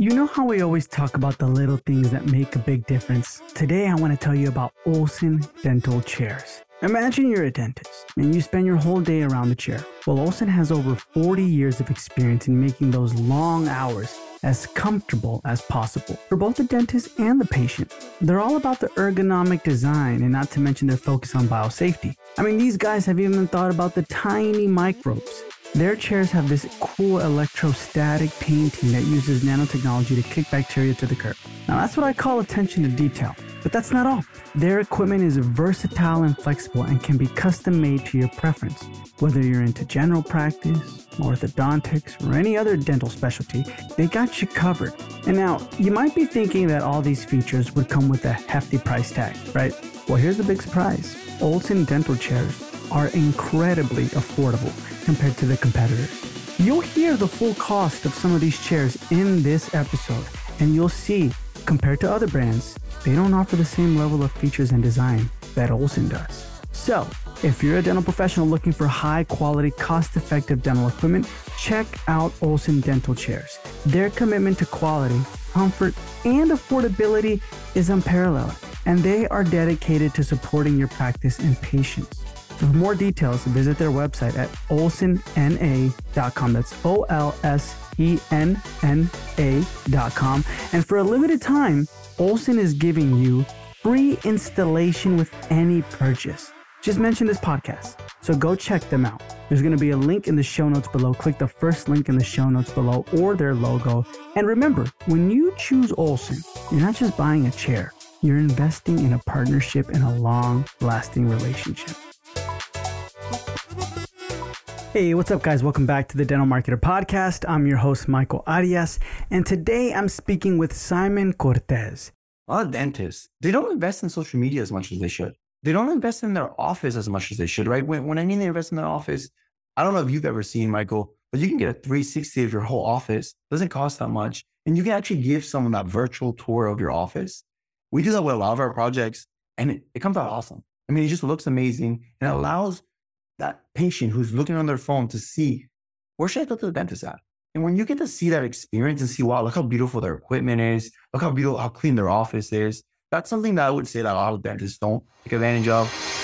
You know how we always talk about the little things that make a big difference? Today, I want to tell you about Olsen Dental Chairs. Imagine you're a dentist and you spend your whole day around the chair. Well, Olsen has over 40 years of experience in making those long hours as comfortable as possible for both the dentist and the patient. They're all about the ergonomic design and not to mention their focus on biosafety. I mean, these guys have even thought about the tiny microbes their chairs have this cool electrostatic painting that uses nanotechnology to kick bacteria to the curb. Now, that's what I call attention to detail. But that's not all. Their equipment is versatile and flexible and can be custom made to your preference. Whether you're into general practice, orthodontics, or any other dental specialty, they got you covered. And now, you might be thinking that all these features would come with a hefty price tag, right? Well, here's the big surprise Olsen dental chairs are incredibly affordable compared to the competitors. You'll hear the full cost of some of these chairs in this episode, and you'll see, compared to other brands, they don't offer the same level of features and design that Olsen does. So, if you're a dental professional looking for high quality, cost effective dental equipment, check out Olsen Dental Chairs. Their commitment to quality, comfort, and affordability is unparalleled, and they are dedicated to supporting your practice and patients. For more details, visit their website at olsenna.com. That's O L S E N N A.com. And for a limited time, Olsen is giving you free installation with any purchase. Just mention this podcast. So go check them out. There's going to be a link in the show notes below. Click the first link in the show notes below or their logo. And remember, when you choose Olsen, you're not just buying a chair, you're investing in a partnership and a long lasting relationship. Hey, what's up, guys? Welcome back to the Dental Marketer Podcast. I'm your host, Michael Arias, and today I'm speaking with Simon Cortes. A lot of dentists, they don't invest in social media as much as they should. They don't invest in their office as much as they should, right? When, when I mean they invest in their office, I don't know if you've ever seen, Michael, but you can get a 360 of your whole office. It doesn't cost that much. And you can actually give someone that virtual tour of your office. We do that with a lot of our projects, and it, it comes out awesome. I mean, it just looks amazing and it allows that patient who's looking on their phone to see where should I go to the dentist at? And when you get to see that experience and see, wow, look how beautiful their equipment is, look how beautiful, how clean their office is, that's something that I would say that a lot of dentists don't take advantage of.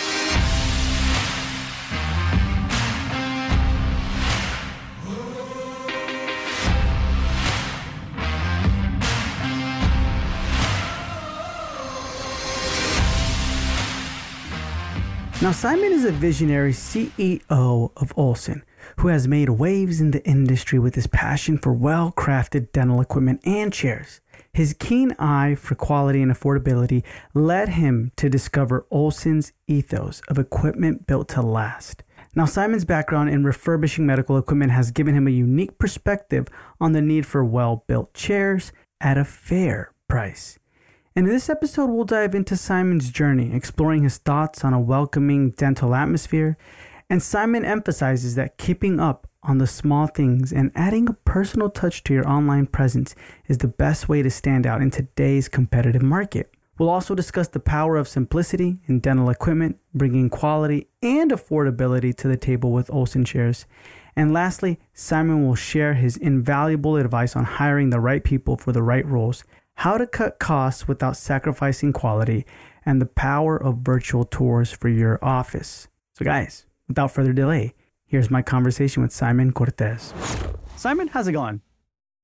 Now, Simon is a visionary CEO of Olsen who has made waves in the industry with his passion for well crafted dental equipment and chairs. His keen eye for quality and affordability led him to discover Olsen's ethos of equipment built to last. Now, Simon's background in refurbishing medical equipment has given him a unique perspective on the need for well built chairs at a fair price. In this episode, we'll dive into Simon's journey, exploring his thoughts on a welcoming dental atmosphere. And Simon emphasizes that keeping up on the small things and adding a personal touch to your online presence is the best way to stand out in today's competitive market. We'll also discuss the power of simplicity in dental equipment, bringing quality and affordability to the table with Olsen chairs. And lastly, Simon will share his invaluable advice on hiring the right people for the right roles how to cut costs without sacrificing quality, and the power of virtual tours for your office. So, guys, without further delay, here's my conversation with Simon Cortes. Simon, how's it going?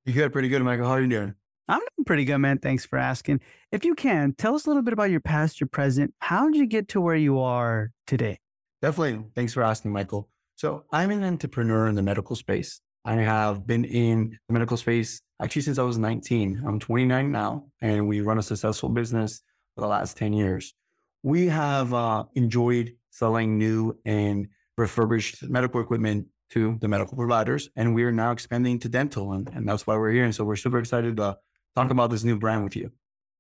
You good? Pretty good, Michael. How are you doing? I'm doing pretty good, man. Thanks for asking. If you can, tell us a little bit about your past, your present. How did you get to where you are today? Definitely. Thanks for asking, Michael. So, I'm an entrepreneur in the medical space. I have been in the medical space actually since I was 19. I'm 29 now, and we run a successful business for the last 10 years. We have uh, enjoyed selling new and refurbished medical equipment to the medical providers, and we are now expanding to dental, and, and that's why we're here. And so we're super excited to talk about this new brand with you.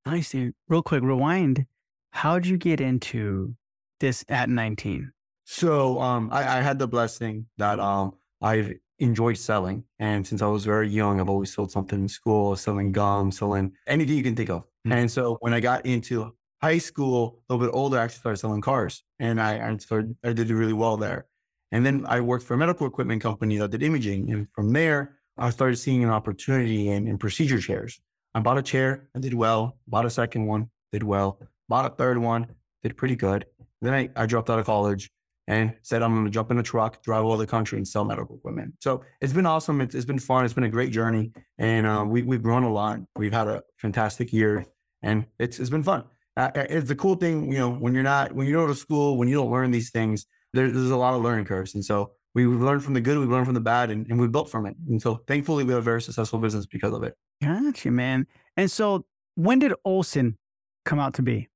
Nice. Real quick, rewind. How'd you get into this at 19? So um, I, I, had the blessing that um, I've enjoyed selling. And since I was very young, I've always sold something in school, selling gum, selling anything you can think of. Mm-hmm. And so when I got into high school, a little bit older, I actually started selling cars. And I, I started, I did really well there. And then I worked for a medical equipment company that did imaging. And from there, I started seeing an opportunity in, in procedure chairs. I bought a chair, I did well. Bought a second one, did well. Bought a third one, did pretty good. Then I, I dropped out of college and said, I'm going to jump in a truck, drive all the country and sell medical equipment. So it's been awesome. It's, it's been fun. It's been a great journey. And uh, we, we've grown a lot. We've had a fantastic year and it's, it's been fun. Uh, it's the cool thing, you know, when you're not, when you don't go to school, when you don't learn these things, there, there's a lot of learning curves. And so we, have learned from the good, we've learned from the bad, and, and we've built from it. And so thankfully, we have a very successful business because of it. Gotcha, man. And so when did Olsen come out to be?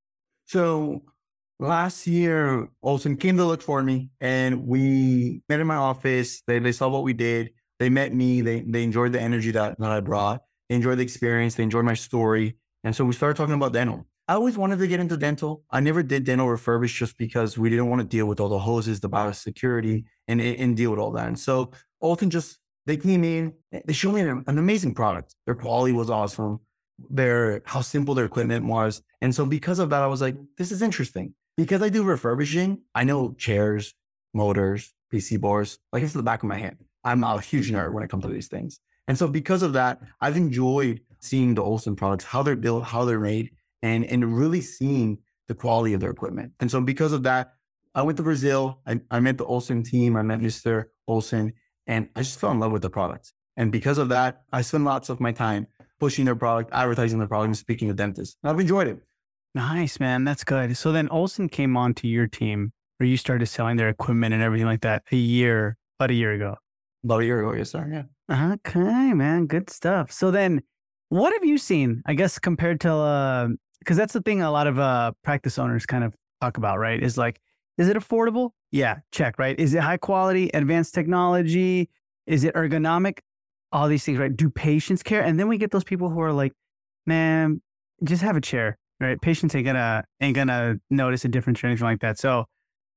So last year, Olsen came to look for me and we met in my office. They, they saw what we did. They met me. They, they enjoyed the energy that, that I brought. They enjoyed the experience. They enjoyed my story. And so we started talking about dental. I always wanted to get into dental. I never did dental refurbish just because we didn't want to deal with all the hoses, the biosecurity, and, and deal with all that. And so Olsen just, they came in, they showed me an, an amazing product. Their quality was awesome. Their, how simple their equipment was. And so because of that, I was like, this is interesting. Because I do refurbishing, I know chairs, motors, PC boards, like it's the back of my hand. I'm a huge nerd when it comes to these things. And so because of that, I've enjoyed seeing the Olsen products, how they're built, how they're made, and and really seeing the quality of their equipment. And so because of that, I went to Brazil. I, I met the Olsen team. I met Mr. Olsen, and I just fell in love with the product. And because of that, I spend lots of my time pushing their product, advertising their product, and speaking to dentists. And I've enjoyed it. Nice, man. That's good. So then Olsen came on to your team where you started selling their equipment and everything like that a year, about a year ago. About a year ago, yes, sir. Yeah. Okay, man. Good stuff. So then what have you seen, I guess, compared to uh, because that's the thing a lot of uh, practice owners kind of talk about, right? Is like, is it affordable? Yeah, check, right? Is it high quality, advanced technology? Is it ergonomic? All these things, right? Do patients care? And then we get those people who are like, man, just have a chair, right? Patients ain't gonna ain't gonna notice a difference or anything like that. So,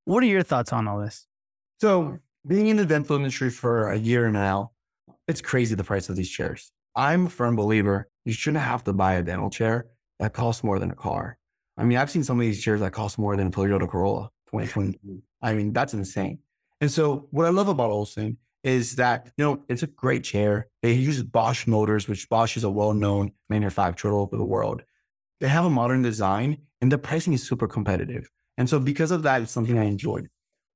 what are your thoughts on all this? So, being in the dental industry for a year now, it's crazy the price of these chairs. I'm a firm believer you shouldn't have to buy a dental chair that costs more than a car. I mean, I've seen some of these chairs that cost more than a Toyota Corolla 2022. I mean, that's insane. And so what I love about Olsen is that, you know, it's a great chair. They use Bosch motors, which Bosch is a well-known manufacturer all over the world. They have a modern design and the pricing is super competitive. And so because of that, it's something I enjoyed.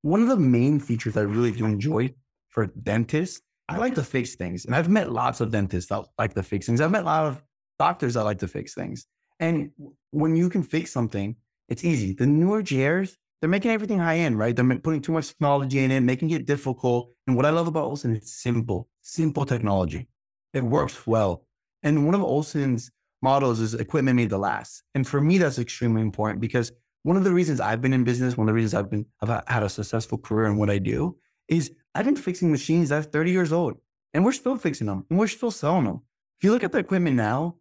One of the main features I really do enjoy for dentists, I like to fix things. And I've met lots of dentists that like to fix things. I've met a lot of doctors that like to fix things. And when you can fix something, it's easy. The newer chairs, they're making everything high end, right? They're putting too much technology in it, making it difficult. And what I love about Olsen, it's simple, simple technology. It works well. And one of Olsen's models is equipment made to last. And for me, that's extremely important because one of the reasons I've been in business, one of the reasons I've been, I've had a successful career in what I do is I've been fixing machines that's 30 years old and we're still fixing them and we're still selling them. If you look at the equipment now,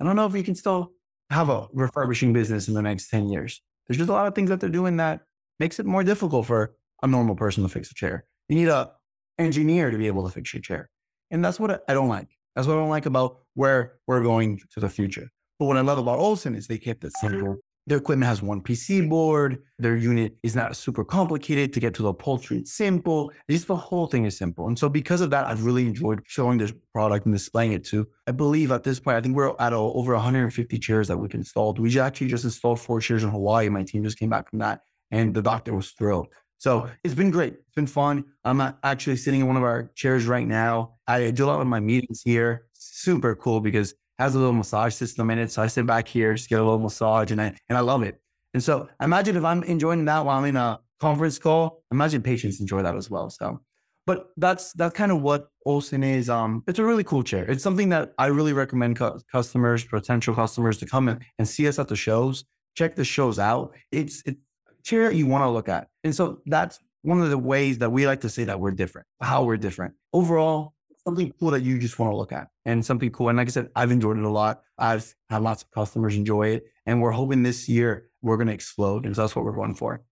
I don't know if you can still have a refurbishing business in the next 10 years. There's just a lot of things that they're doing that makes it more difficult for a normal person to fix a chair. You need a engineer to be able to fix your chair. And that's what I don't like. That's what I don't like about where we're going to the future. But what I love about Olsen is they kept it simple. Mm-hmm. Their equipment has one PC board. Their unit is not super complicated to get to the upholstery. It's simple. Just the whole thing is simple. And so because of that, I've really enjoyed showing this product and displaying it too. I believe at this point, I think we're at a, over 150 chairs that we've installed. We actually just installed four chairs in Hawaii. My team just came back from that and the doctor was thrilled. So it's been great. It's been fun. I'm actually sitting in one of our chairs right now. I do a lot of my meetings here. Super cool because it has a little massage system in it. So I sit back here, just get a little massage, and I and I love it. And so imagine if I'm enjoying that while I'm in a conference call, imagine patients enjoy that as well. So, but that's that's kind of what Olsen is. Um, it's a really cool chair. It's something that I really recommend cu- customers, potential customers, to come in and see us at the shows. Check the shows out. It's it's a chair you want to look at, and so that's one of the ways that we like to say that we're different. How we're different overall something cool that you just want to look at and something cool. And like I said, I've enjoyed it a lot. I've had lots of customers enjoy it. And we're hoping this year we're going to explode. And so that's what we're going for.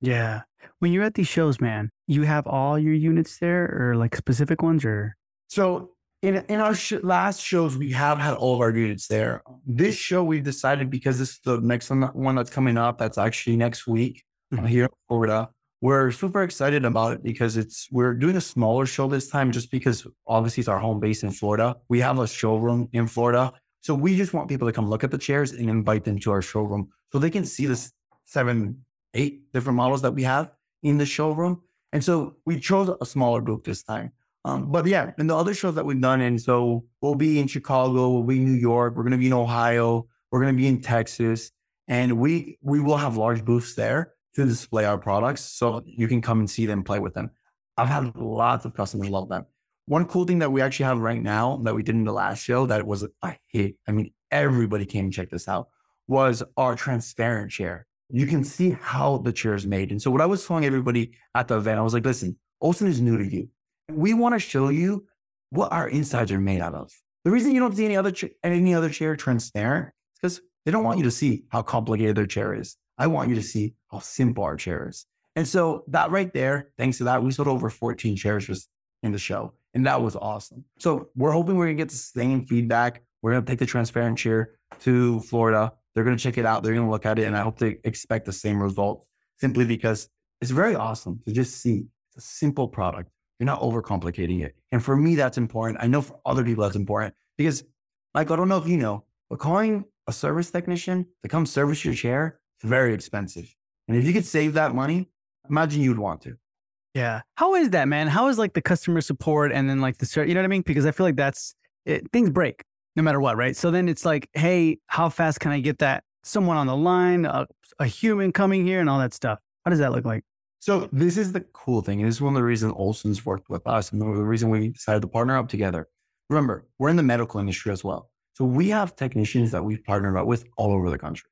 Yeah. When you're at these shows, man, you have all your units there or like specific ones or? So in, in our sh- last shows, we have had all of our units there. This show, we've decided because this is the next one that's coming up. That's actually next week mm-hmm. here in Florida. we're super excited about it because it's we're doing a smaller show this time just because obviously it's our home base in Florida. We have a showroom in Florida. So we just want people to come look at the chairs and invite them to our showroom so they can see the seven, eight different models that we have in the showroom. And so we chose a smaller group this time. Um, but yeah, and the other shows that we've done, and so we'll be in Chicago, we'll be in New York, we're gonna be in Ohio, we're gonna be in Texas, and we we will have large booths there to display our products so you can come and see them, play with them. I've had lots of customers love them. One cool thing that we actually have right now that we did in the last show that was a hit. I mean, everybody came and checked this out was our transparent chair. You can see how the chair is made. And so what I was telling everybody at the event, I was like, listen, Olsen is new to you. We want to show you what our insides are made out of. The reason you don't see any other cha- any other chair transparent is because they don't want you to see how complicated their chair is. I want you to see how simple our chair is. And so that right there, thanks to that, we sold over 14 chairs just in the show. And that was awesome. So we're hoping we're gonna get the same feedback. We're gonna take the transparent chair to Florida. They're gonna check it out. They're gonna look at it. And I hope they expect the same results simply because it's very awesome to just see it's a simple product. You're not overcomplicating it. And for me, that's important. I know for other people that's important because, like, I don't know if you know, but calling a service technician to come service your chair is very expensive. And if you could save that money, imagine you'd want to. Yeah. How is that, man? How is like the customer support and then like the you know what I mean? Because I feel like that's it, things break no matter what, right? So then it's like, hey, how fast can I get that someone on the line, a, a human coming here, and all that stuff? How does that look like? So this is the cool thing. And this is one of the reasons Olsen's worked with us and the reason we decided to partner up together. Remember, we're in the medical industry as well. So we have technicians that we've partnered up with all over the country.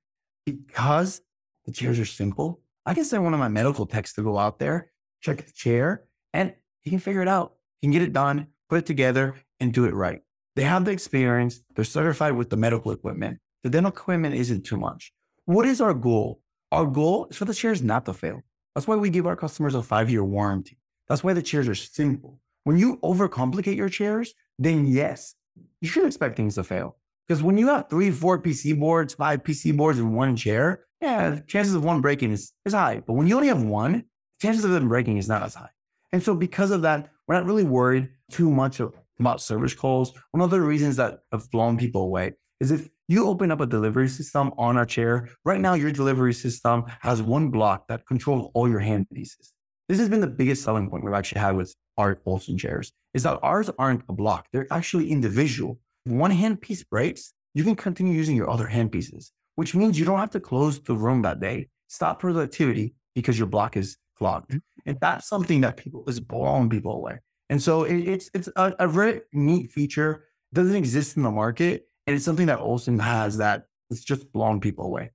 Because the chairs are simple, I can send one of my medical techs to go out there, check the chair, and he can figure it out. He can get it done, put it together, and do it right. They have the experience. They're certified with the medical equipment. The dental equipment isn't too much. What is our goal? Our goal is for the chairs not to fail. That's why we give our customers a five year warranty. That's why the chairs are simple. When you overcomplicate your chairs, then yes, you should expect things to fail. Because when you have three, four PC boards, five PC boards in one chair, yeah, chances of one breaking is, is high. But when you only have one, chances of them breaking is not as high. And so because of that, we're not really worried too much about service calls. One of the reasons that have blown people away is if you open up a delivery system on a chair, right now your delivery system has one block that controls all your hand pieces. This has been the biggest selling point we've actually had with our Olsen chairs, is that ours aren't a block. They're actually individual. One hand piece breaks, you can continue using your other hand pieces, which means you don't have to close the room that day, stop productivity because your block is clogged. Mm-hmm. And that's something that people is blowing people away. And so it, it's it's a, a very neat feature. Doesn't exist in the market. And it's something that Olsen has that it's just blown people away.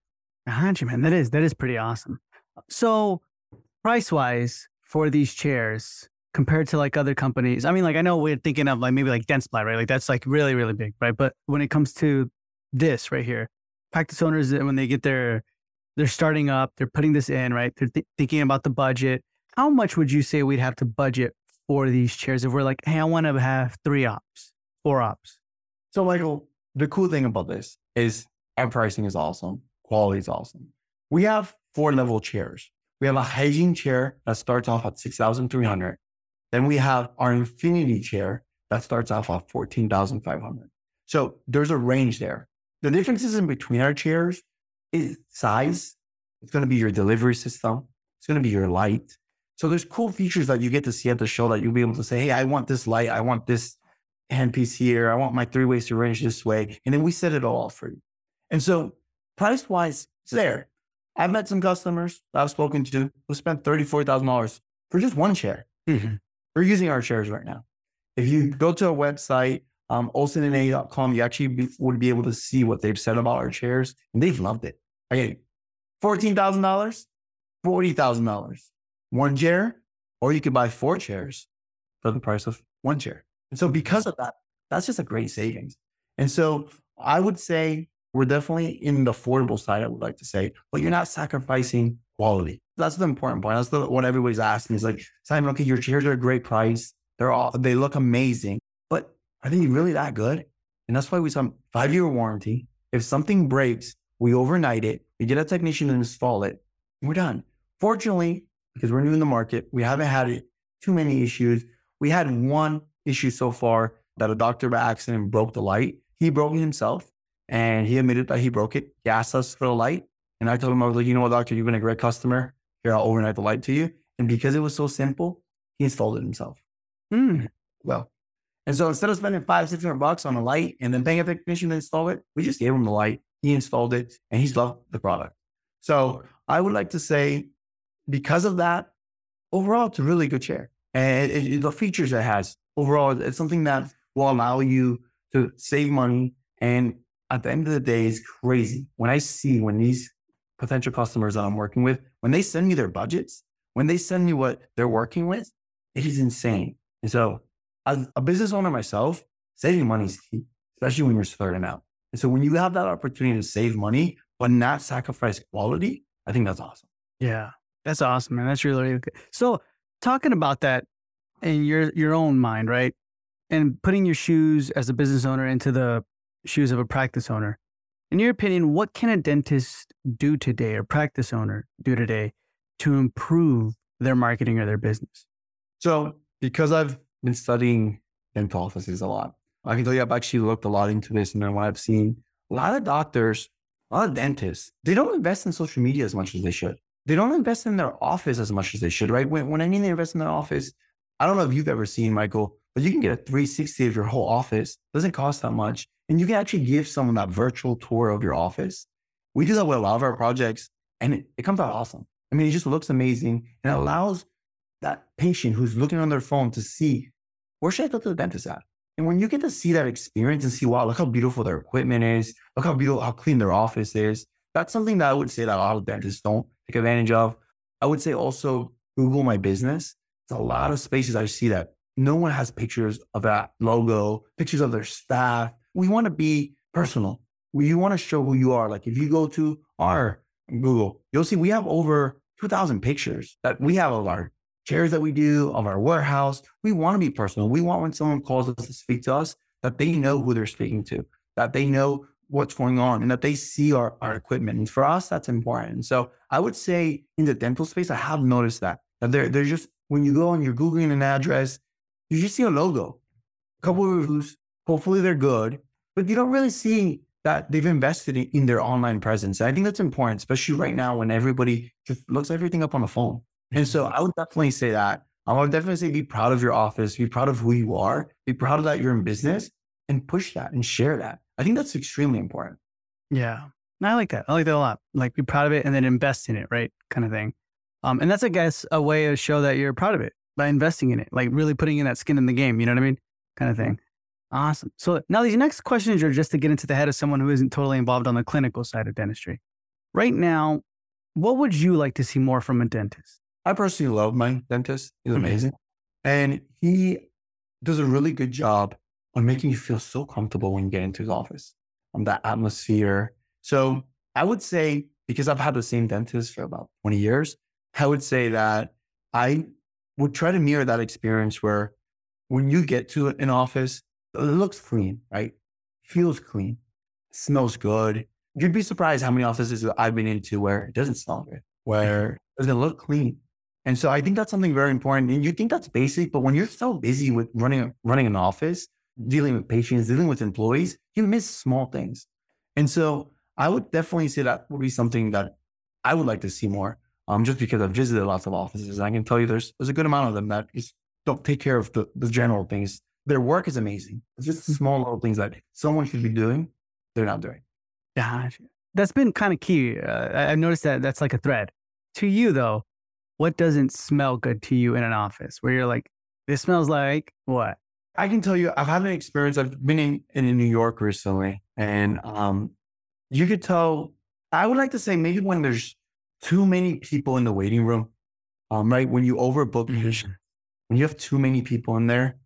Gotcha, man. That is that is pretty awesome. So price wise for these chairs compared to like other companies, I mean, like I know we're thinking of like maybe like Dentsply, right? Like that's like really, really big, right? But when it comes to this right here, practice owners uh, when they get their they're starting up, they're putting this in, right? They're th- thinking about the budget. How much would you say we'd have to budget for these chairs if we're like, hey, I want to have three ops, four ops? So, Michael, the cool thing about this is our pricing is awesome, quality is awesome. We have four level chairs. We have a hygiene chair that starts off at 6,300. Then we have our infinity chair that starts off at 14,500. So there's a range there. The differences in between our chairs is size. It's going to be your delivery system. It's going to be your light. So there's cool features that you get to see at the show that you'll be able to say, Hey, I want this light. I want this handpiece here. I want my three ways to arrange this way. And then we set it all for you. And so price wise, it's there. I've met some customers that I've spoken to who spent $34,000 for just one chair. Mm-hmm. We're using our chairs right now. If you go to our website, um, olsenna.com, you actually be, would be able to see what they've said about our chairs, and they've loved it. I Okay, $14,000, $40,000, one chair, or you could buy four chairs for the price of one chair. And so, because of that, that's just a great savings. And so, I would say we're definitely in the affordable side, I would like to say, but you're not sacrificing quality. That's the important point. That's the, what everybody's asking is like, Simon, okay, your chairs are a great price. They're all, they look amazing, but are they really that good? And that's why we some five year warranty. If something breaks, we overnight it, we get a technician to install it, and we're done. Fortunately, because we're new in the market. We haven't had too many issues. We had one issue so far that a doctor by accident broke the light. He broke it himself and he admitted that he broke it. He asked us for the light. And I told him, I was like, you know what, doctor, you've been a great customer. Here, I'll overnight the light to you. And because it was so simple, he installed it himself. Mm. Well, and so instead of spending five, six hundred bucks on a light and then paying a technician to install it, we just gave him the light. He installed it and he's loved the product. So I would like to say, because of that, overall, it's a really good chair. And it, it, the features it has, overall, it's something that will allow you to save money. And at the end of the day, it's crazy. When I see when these potential customers that I'm working with, when they send me their budgets, when they send me what they're working with, it is insane. And so, as a business owner myself, saving money is key, especially when you're starting out. And so, when you have that opportunity to save money but not sacrifice quality, I think that's awesome. Yeah, that's awesome, man. That's really, really good. So, talking about that in your your own mind, right, and putting your shoes as a business owner into the shoes of a practice owner. In your opinion, what can a dentist do today or practice owner do today to improve their marketing or their business? So, because I've been studying dental offices a lot, I can tell you I've actually looked a lot into this. And what I've seen, a lot of doctors, a lot of dentists, they don't invest in social media as much as they should. They don't invest in their office as much as they should, right? When, when I mean they invest in their office, I don't know if you've ever seen, Michael, but you can get a 360 of your whole office. It doesn't cost that much. And you can actually give someone that virtual tour of your office. We do that with a lot of our projects and it, it comes out awesome. I mean, it just looks amazing and it allows that patient who's looking on their phone to see where should I go to the dentist at? And when you get to see that experience and see, wow, look how beautiful their equipment is, look how beautiful, how clean their office is. That's something that I would say that a lot of dentists don't take advantage of. I would say also Google My Business. There's a lot of spaces I see that no one has pictures of that logo, pictures of their staff. We want to be personal. We want to show who you are. Like if you go to our Google, you'll see we have over 2,000 pictures that we have of our chairs that we do, of our warehouse. We want to be personal. We want when someone calls us to speak to us, that they know who they're speaking to, that they know what's going on and that they see our, our equipment. And for us, that's important. So I would say in the dental space, I have noticed that, that they're, they're just, when you go and you're Googling an address, you just see a logo, a couple of reviews. Hopefully they're good, but you don't really see that they've invested in their online presence. I think that's important, especially right now when everybody just looks everything up on the phone. And so mm-hmm. I would definitely say that. I would definitely say be proud of your office, be proud of who you are, be proud of that you're in business and push that and share that. I think that's extremely important. Yeah. I like that. I like that a lot. Like be proud of it and then invest in it, right? Kind of thing. Um, and that's, I guess, a way to show that you're proud of it by investing in it, like really putting in that skin in the game. You know what I mean? Kind of thing. Awesome. So now these next questions are just to get into the head of someone who isn't totally involved on the clinical side of dentistry. Right now, what would you like to see more from a dentist? I personally love my dentist. He's mm-hmm. amazing. And he does a really good job on making you feel so comfortable when you get into his office, on that atmosphere. So I would say, because I've had the same dentist for about 20 years, I would say that I would try to mirror that experience where when you get to an office, it looks clean, right? Feels clean, smells good. You'd be surprised how many offices I've been into where it doesn't smell good, where it doesn't look clean. And so I think that's something very important. And you think that's basic, but when you're so busy with running running an office, dealing with patients, dealing with employees, you miss small things. And so I would definitely say that would be something that I would like to see more. Um, just because I've visited lots of offices, I can tell you there's there's a good amount of them that just don't take care of the, the general things. Their work is amazing. It's just small little things that someone should be doing, they're not doing. Yeah, that's been kind of key. Uh, I've noticed that that's like a thread. To you though, what doesn't smell good to you in an office where you're like, this smells like what? I can tell you, I've had an experience. I've been in, in New York recently, and um, you could tell. I would like to say maybe when there's too many people in the waiting room, um, right? When you overbook mm-hmm. when you have too many people in there,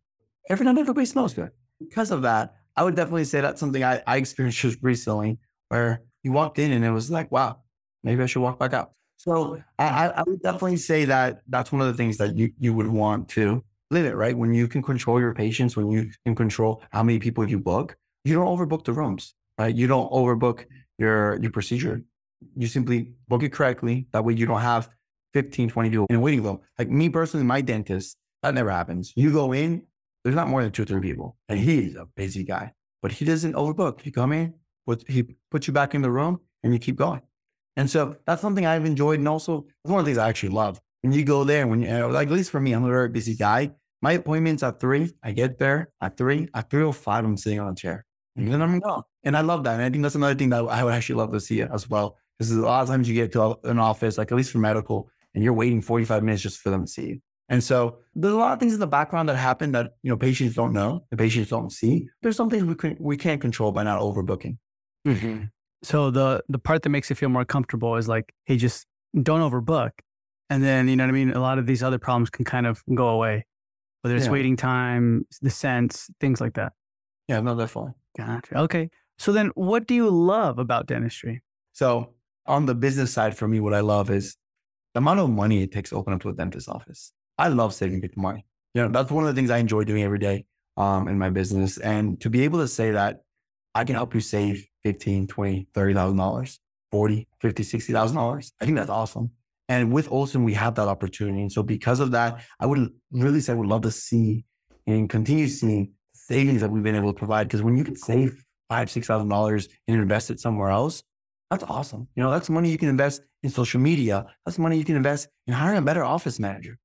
every not everybody smells good. Because of that, I would definitely say that's something I, I experienced just recently, where you walked in and it was like, wow, maybe I should walk back out. So I, I would definitely say that that's one of the things that you, you would want to limit, right? When you can control your patients, when you can control how many people you book, you don't overbook the rooms, right? You don't overbook your, your procedure. You simply book it correctly. That way you don't have 15, 20 people in a waiting room. Like me personally, my dentist, that never happens. You go in, there's not more than two or three people. And he's a busy guy, but he doesn't overbook. You come in, put, he puts you back in the room and you keep going. And so that's something I've enjoyed. And also, it's one of the things I actually love. When you go there, when you, like, at least for me, I'm a very busy guy. My appointment's at three. I get there at three. At 3.05, I'm sitting on a chair. And then I'm gone. And I love that. And I think that's another thing that I would actually love to see as well. Because a lot of times you get to an office, like at least for medical, and you're waiting 45 minutes just for them to see you. And so there's a lot of things in the background that happen that you know patients don't know, the patients don't see. There's some things we can we can't control by not overbooking. Mm-hmm. So the the part that makes you feel more comfortable is like, hey, just don't overbook, and then you know what I mean. A lot of these other problems can kind of go away, whether it's Yeah. waiting time, the sense, things like that. Yeah, no, definitely. Gotcha. Okay. So then, what do you love about dentistry? So on the business side, for me, what I love is the amount of money it takes to open up to a dentist office. I love saving people money. You know, that's one of the things I enjoy doing every day um, in my business. And to be able to say that I can help you save 15, 20, $30,000, 40, 50, $60,000, I think that's awesome. And with Olsen, we have that opportunity. And so because of that, I would really say I would love to see and continue seeing savings that we've been able to provide. Because when you can save five, six thousand dollars and invest it somewhere else, that's awesome. You know, that's money you can invest in social media. That's money you can invest in hiring a better office manager.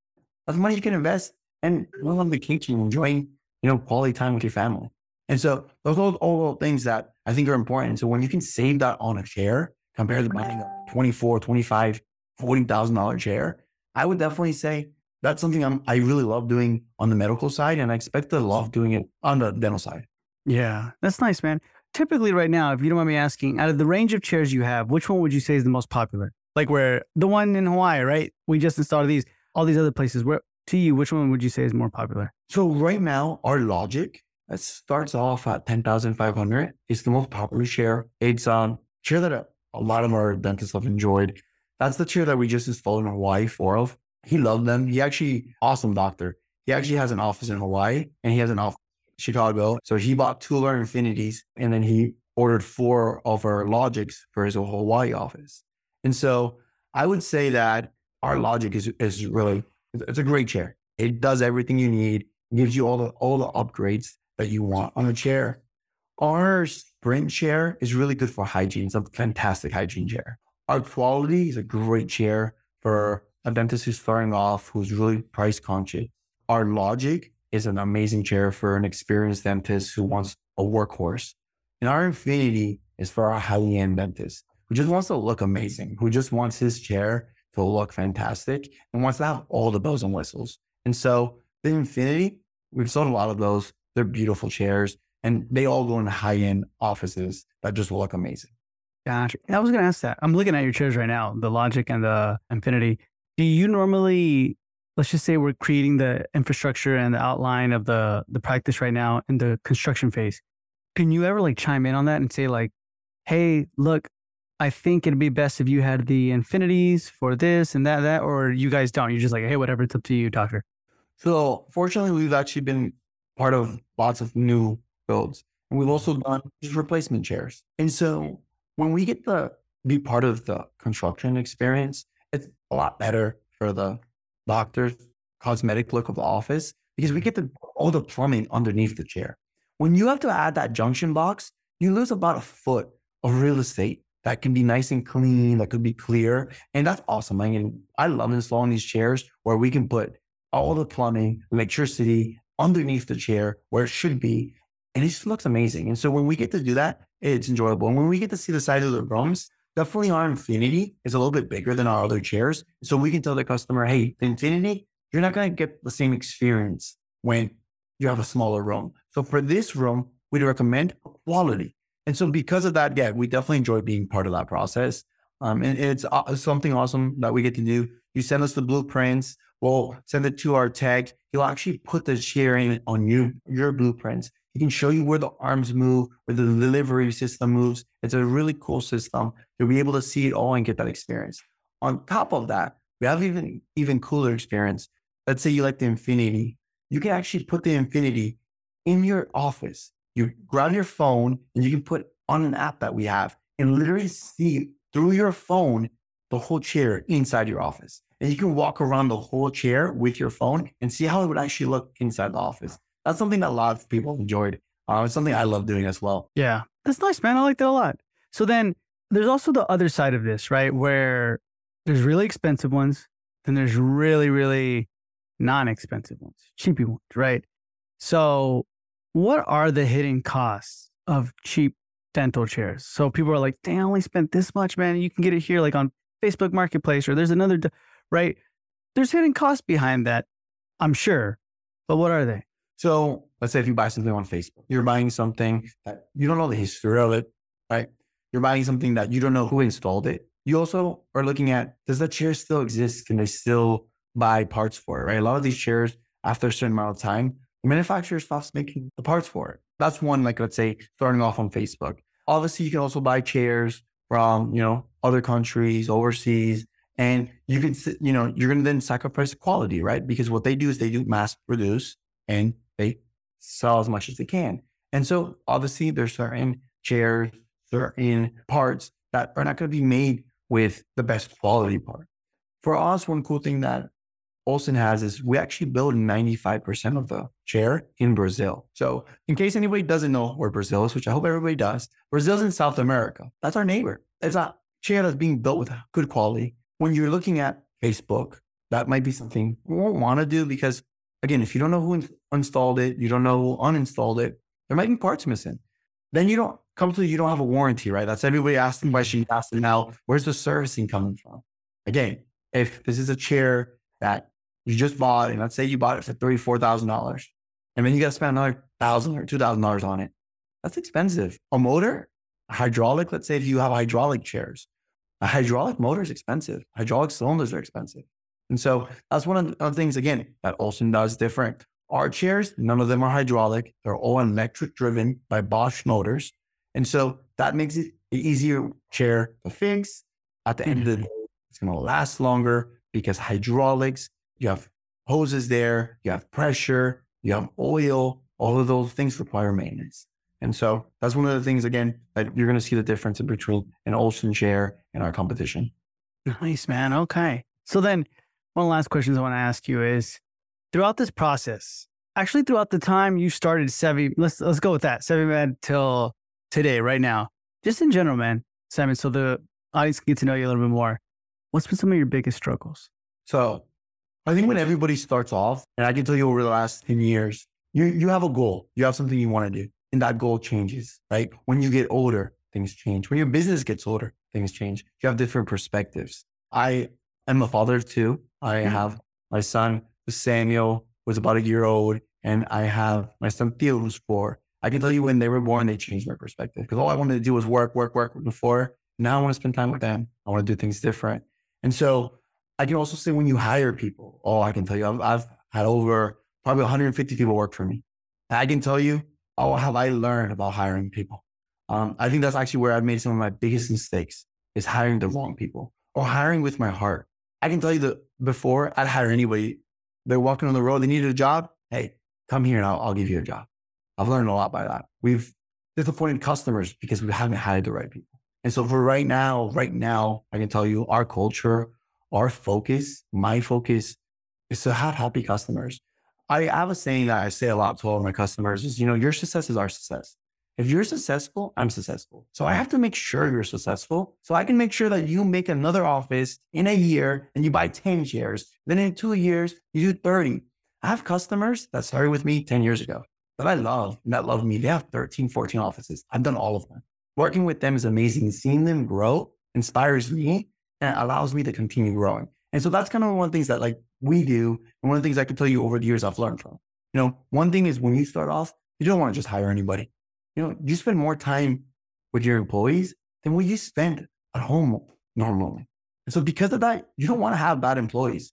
That's money you can invest in going on vacation, enjoying, you know, quality time with your family. And so those are all, all things that I think are important. So when you can save that on a chair compared to buying a 24, 25, $40,000 chair, I would definitely say that's something I'm, I really love doing on the medical side. And I expect to love doing it on the dental side. Yeah, that's nice, man. Typically, right now, if you don't mind me asking, out of the range of chairs you have, which one would you say is the most popular? Like where the one in Hawaii, right? We just installed these, all these other places. Where to you, which one would you say is more popular? So right now, our Logic that starts off at ten thousand five hundred. is the most popular chair. It's um chair that a, a lot of our dentists have enjoyed. That's the chair that we just installed in Hawaii. Four of. He loved them. He actually awesome doctor. He actually has an office in Hawaii and he has an office Chicago. So he bought two of our Infinities and then he ordered four of our Logics for his Hawaii office. And so I would say that our Logic is is really it's a great chair. It does everything you need. Gives you all the all the upgrades that you want on a chair. Our Sprint chair is really good for hygiene. It's a fantastic hygiene chair. Our Quality is a great chair for a dentist who's starting off, who's really price conscious. Our Logic is an amazing chair for an experienced dentist who wants a workhorse. And our Infinity is for our high-end dentist who just wants to look amazing, who just wants his chair to look fantastic and wants to have all the bells and whistles. And so the Infinity, we've sold a lot of those. They're beautiful chairs and they all go in high end offices that just look amazing. Gotcha. I was going to ask that. I'm looking at your chairs right now, the Logic and the Infinity. Do you normally, let's just say we're creating the infrastructure and the outline of the the practice right now in the construction phase. Can you ever like chime in on that and say like, hey, look, I think it'd be best if you had the infinities for this and that, that, or you guys don't. You're just like, hey, whatever, it's up to you, doctor. So fortunately, we've actually been part of lots of new builds and we've also done just replacement chairs. And so when we get to be part of the construction experience, it's a lot better for the doctor's cosmetic look of the office because we mm-hmm. get the all the plumbing underneath the chair. When you have to add that junction box, you lose about a foot of real estate that can be nice and clean, that could be clear. And that's awesome. I mean, I love installing these chairs where we can put all the plumbing, electricity underneath the chair where it should be. And it just looks amazing. And so when we get to do that, it's enjoyable. And when we get to see the size of the rooms, definitely our Infinity is a little bit bigger than our other chairs. So we can tell the customer, hey, the Infinity, you're not going to get the same experience when you have a smaller room. So for this room, we'd recommend quality. And so because of that, yeah, we definitely enjoy being part of that process. Um, and it's uh, something awesome that we get to do. You send us the blueprints, we'll send it to our tech. He'll actually put the chair in on you, your blueprints. He can show you where the arms move, where the delivery system moves. It's a really cool system. You'll be able to see it all and get that experience. On top of that, we have even even cooler experience. Let's say you like the Infinity. You can actually put the Infinity in your office. You grab your phone and you can put on an app that we have and literally see through your phone the whole chair inside your office. and you can walk around the whole chair with your phone and see how it would actually look inside the office. That's something that a lot of people enjoyed. Uh, it's something I love doing as well. Yeah, that's nice, man. I like that a lot. So then there's also the other side of this, right? Where there's really expensive ones, then there's really, really non-expensive ones, cheapy ones, right? So what are the hidden costs of cheap dental chairs? So people are like, they only spent this much, man. You can get it here like on Facebook Marketplace or there's another, right? There's hidden costs behind that, I'm sure. But what are they? So let's say if you buy something on Facebook, you're buying something that you don't know the history of it, right? You're buying something that you don't know who installed it. You also are looking at does that chair still exist? Can they still buy parts for it, right? A lot of these chairs, after a certain amount of time, the manufacturer stops making the parts for it. That's one, like let's say, starting off on Facebook. Obviously, you can also buy chairs from, you know, other countries, overseas, and you can, you know, you're going to then sacrifice quality, right? Because what they do is they do mass produce and they sell as much as they can. And so obviously there's certain chairs, certain parts that are not going to be made with the best quality part. For us, one cool thing that Olsen has is we actually build 95% of the chair in Brazil. So in case anybody doesn't know where Brazil is, which I hope everybody does, Brazil's in South America. That's our neighbor. It's a chair that's being built with good quality. When you're looking at Facebook, that might be something we won't want to do because again, if you don't know who in- installed it, you don't know who uninstalled it, there might be parts missing. Then you don't come to you don't have a warranty, right? That's everybody asking mm-hmm. question asking now, where's the servicing coming from? Again, if this is a chair that you just bought, and let's say you bought it for thirty four thousand dollars, and then you got to spend another thousand or two thousand dollars on it. That's expensive. A motor, a hydraulic. Let's say if you have hydraulic chairs, a hydraulic motor is expensive. Hydraulic cylinders are expensive. And so that's one of the things, again, that Olsen does different. Our chairs, none of them are hydraulic. They're all electric driven by Bosch motors. And so that makes it an easier chair to fix. At the end of the mm-hmm. day, it's going to last longer because hydraulics, you have hoses there, you have pressure, you have oil, all of those things require maintenance. And so that's one of the things, again, that you're going to see the difference in between an Olsen chair and our competition. Nice, man. Okay. So then one of the last question I want to ask you is throughout this process, actually throughout the time you started Cevi, let's let's go with that. Cevi Med till today, right now. Just in general, man. Simon, so the audience can get to know you a little bit more. What's been some of your biggest struggles? So I think when everybody starts off, and I can tell you over the last 10 years, you you have a goal. You have something you want to do. And that goal changes, right? When you get older, things change. When your business gets older, things change. You have different perspectives. I am a father too. I have my son, Samuel, was about a year old, and I have my son Theo, who's four. I can tell you when they were born, they changed my perspective because all I wanted to do was work, work, work before. Now I want to spend time with them. I want to do things different. And so I can also say when you hire people, oh, I can tell you, I've, I've had over probably 150 people work for me. And I can tell you, oh, have I learned about hiring people? Um, I think that's actually where I've made some of my biggest mistakes is hiring the wrong people or hiring with my heart. I can tell you that before I'd hire anybody. They're walking on the road, they needed a job. Hey, come here and I'll, I'll give you a job. I've learned a lot by that. We've disappointed customers because we haven't hired the right people. And so for right now, right now, I can tell you our culture, our focus, my focus is to have happy customers. I have a saying that I say a lot to all of my customers is, you know, your success is our success. If you're successful, I'm successful. So I have to make sure you're successful. So I can make sure that you make another office in a year and you buy 10 shares. Then in two years, you do 30. I have customers that started with me 10 years ago that I love and that love me. They have 13, 14 offices. I've done all of them. Working with them is amazing. Seeing them grow inspires me and allows me to continue growing. And so that's kind of one of the things that like we do. And one of the things I can tell you over the years I've learned from. You know, one thing is when you start off, you don't want to just hire anybody you know, you spend more time with your employees than what you spend at home normally. And so because of that, you don't want to have bad employees.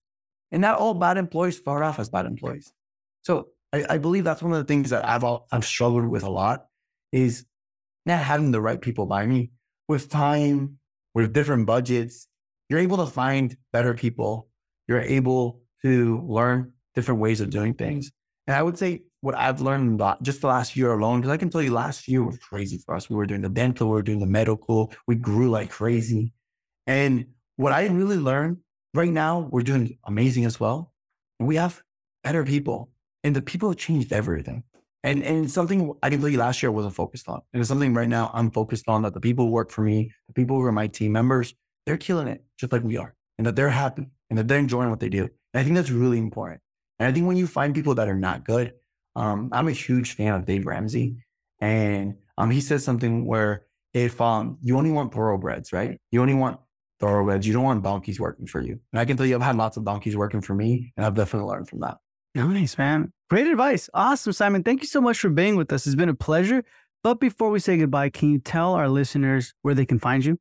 And not all bad employees start off as bad employees. So I, I believe that's one of the things that I've, I've struggled with a lot is not having the right people by me. With time, with different budgets, you're able to find better people. You're able to learn different ways of doing things. And I would say what I've learned about just the last year alone, because I can tell you last year was crazy for us. We were doing the dental, we were doing the medical, we grew like crazy. And what I really learned right now we're doing amazing as well. We have better people and the people have changed everything. And, and something I can tell you last year wasn't focused on. And it's something right now I'm focused on that the people who work for me, the people who are my team members, they're killing it just like we are and that they're happy and that they're enjoying what they do. And I think that's really important. And I think when you find people that are not good, um, I'm a huge fan of Dave Ramsey. And um, he says something where if um, you only want thoroughbreds, right? You only want thoroughbreds. You don't want donkeys working for you. And I can tell you, I've had lots of donkeys working for me, and I've definitely learned from that. Nice, man. Great advice. Awesome, Simon. Thank you so much for being with us. It's been a pleasure. But before we say goodbye, can you tell our listeners where they can find you?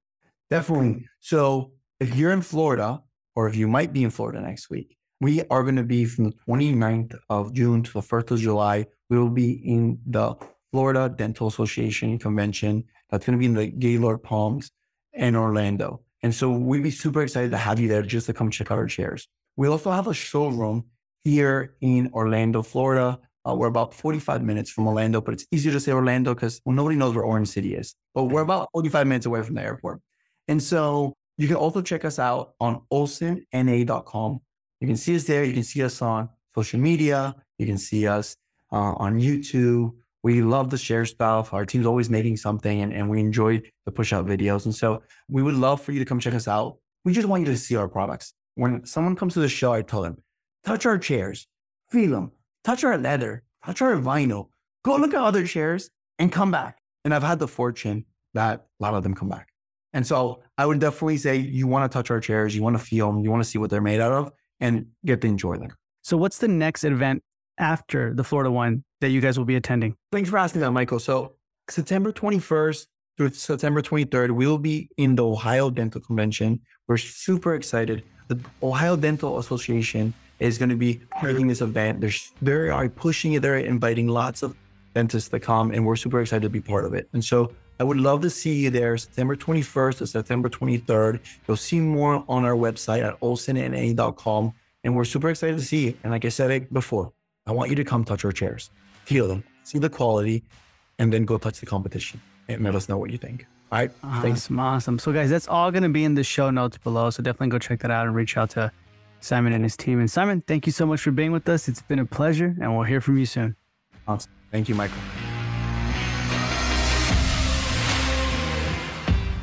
Definitely. So if you're in Florida, or if you might be in Florida next week, we are going to be from the 29th of June to the 1st of July. We will be in the Florida Dental Association convention. That's going to be in the Gaylord Palms in Orlando. And so we'd be super excited to have you there just to come check out our chairs. We also have a showroom here in Orlando, Florida. Uh, we're about 45 minutes from Orlando, but it's easier to say Orlando because well, nobody knows where Orange City is. But we're about 45 minutes away from the airport. And so you can also check us out on olsenna.com. You can see us there. You can see us on social media. You can see us uh, on YouTube. We love the share stuff. Our team's always making something and, and we enjoy the push out videos. And so we would love for you to come check us out. We just want you to see our products. When someone comes to the show, I tell them, touch our chairs, feel them, touch our leather, touch our vinyl, go look at other chairs and come back. And I've had the fortune that a lot of them come back. And so I would definitely say you want to touch our chairs, you want to feel them, you want to see what they're made out of and get to enjoy them. So, what's the next event after the Florida one that you guys will be attending? Thanks for asking that, Michael. So, September 21st through September 23rd, we will be in the Ohio Dental Convention. We're super excited. The Ohio Dental Association is going to be creating this event. They're very are pushing it. They're inviting lots of dentists to come, and we're super excited to be part of it. And so I would love to see you there September 21st to September 23rd. You'll see more on our website at olsenna.com. And we're super excited to see you. And like I said before, I want you to come touch our chairs, feel them, see the quality, and then go touch the competition and let us know what you think. All right. Awesome. Thanks. Awesome. So, guys, that's all going to be in the show notes below. So, definitely go check that out and reach out to Simon and his team. And Simon, thank you so much for being with us. It's been a pleasure, and we'll hear from you soon. Awesome. Thank you, Michael.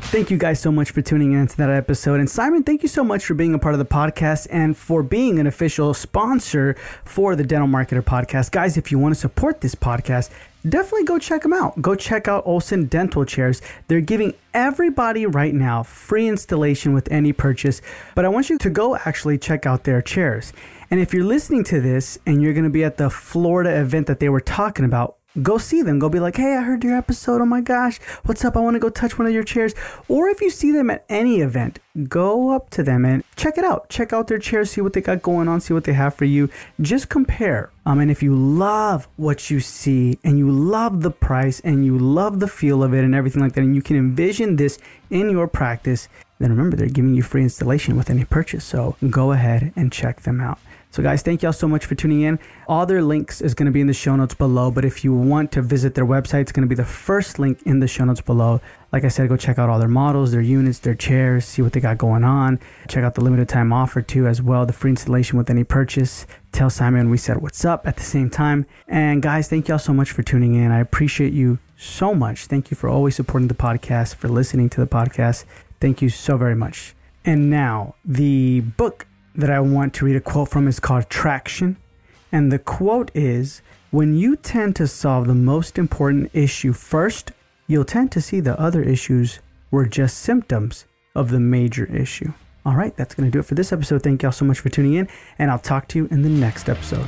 Thank you guys so much for tuning in to that episode. And Simon, thank you so much for being a part of the podcast and for being an official sponsor for the Dental Marketer podcast. Guys, if you want to support this podcast, definitely go check them out. Go check out Olsen Dental Chairs. They're giving everybody right now free installation with any purchase, but I want you to go actually check out their chairs. And if you're listening to this and you're going to be at the Florida event that they were talking about, go see them. Go be like, hey, I heard your episode. Oh my gosh, what's up? I want to go touch one of your chairs. Or if you see them at any event, go up to them and check it out. Check out their chairs, see what they got going on, see what they have for you. Just compare. Um, and if you love what you see and you love the price and you love the feel of it and everything like that, and you can envision this in your practice, then remember they're giving you free installation with any purchase. So go ahead and check them out. So, guys, thank y'all so much for tuning in. All their links is going to be in the show notes below. But if you want to visit their website, it's going to be the first link in the show notes below. Like I said, go check out all their models, their units, their chairs, see what they got going on. Check out the limited time offer too, as well. The free installation with any purchase. Tell Simon we said what's up at the same time. And guys, thank y'all so much for tuning in. I appreciate you so much. Thank you for always supporting the podcast, for listening to the podcast. Thank you so very much. And now, the book that I want to read a quote from is called Traction. And the quote is When you tend to solve the most important issue first, you'll tend to see the other issues were just symptoms of the major issue. All right, that's going to do it for this episode. Thank y'all so much for tuning in, and I'll talk to you in the next episode.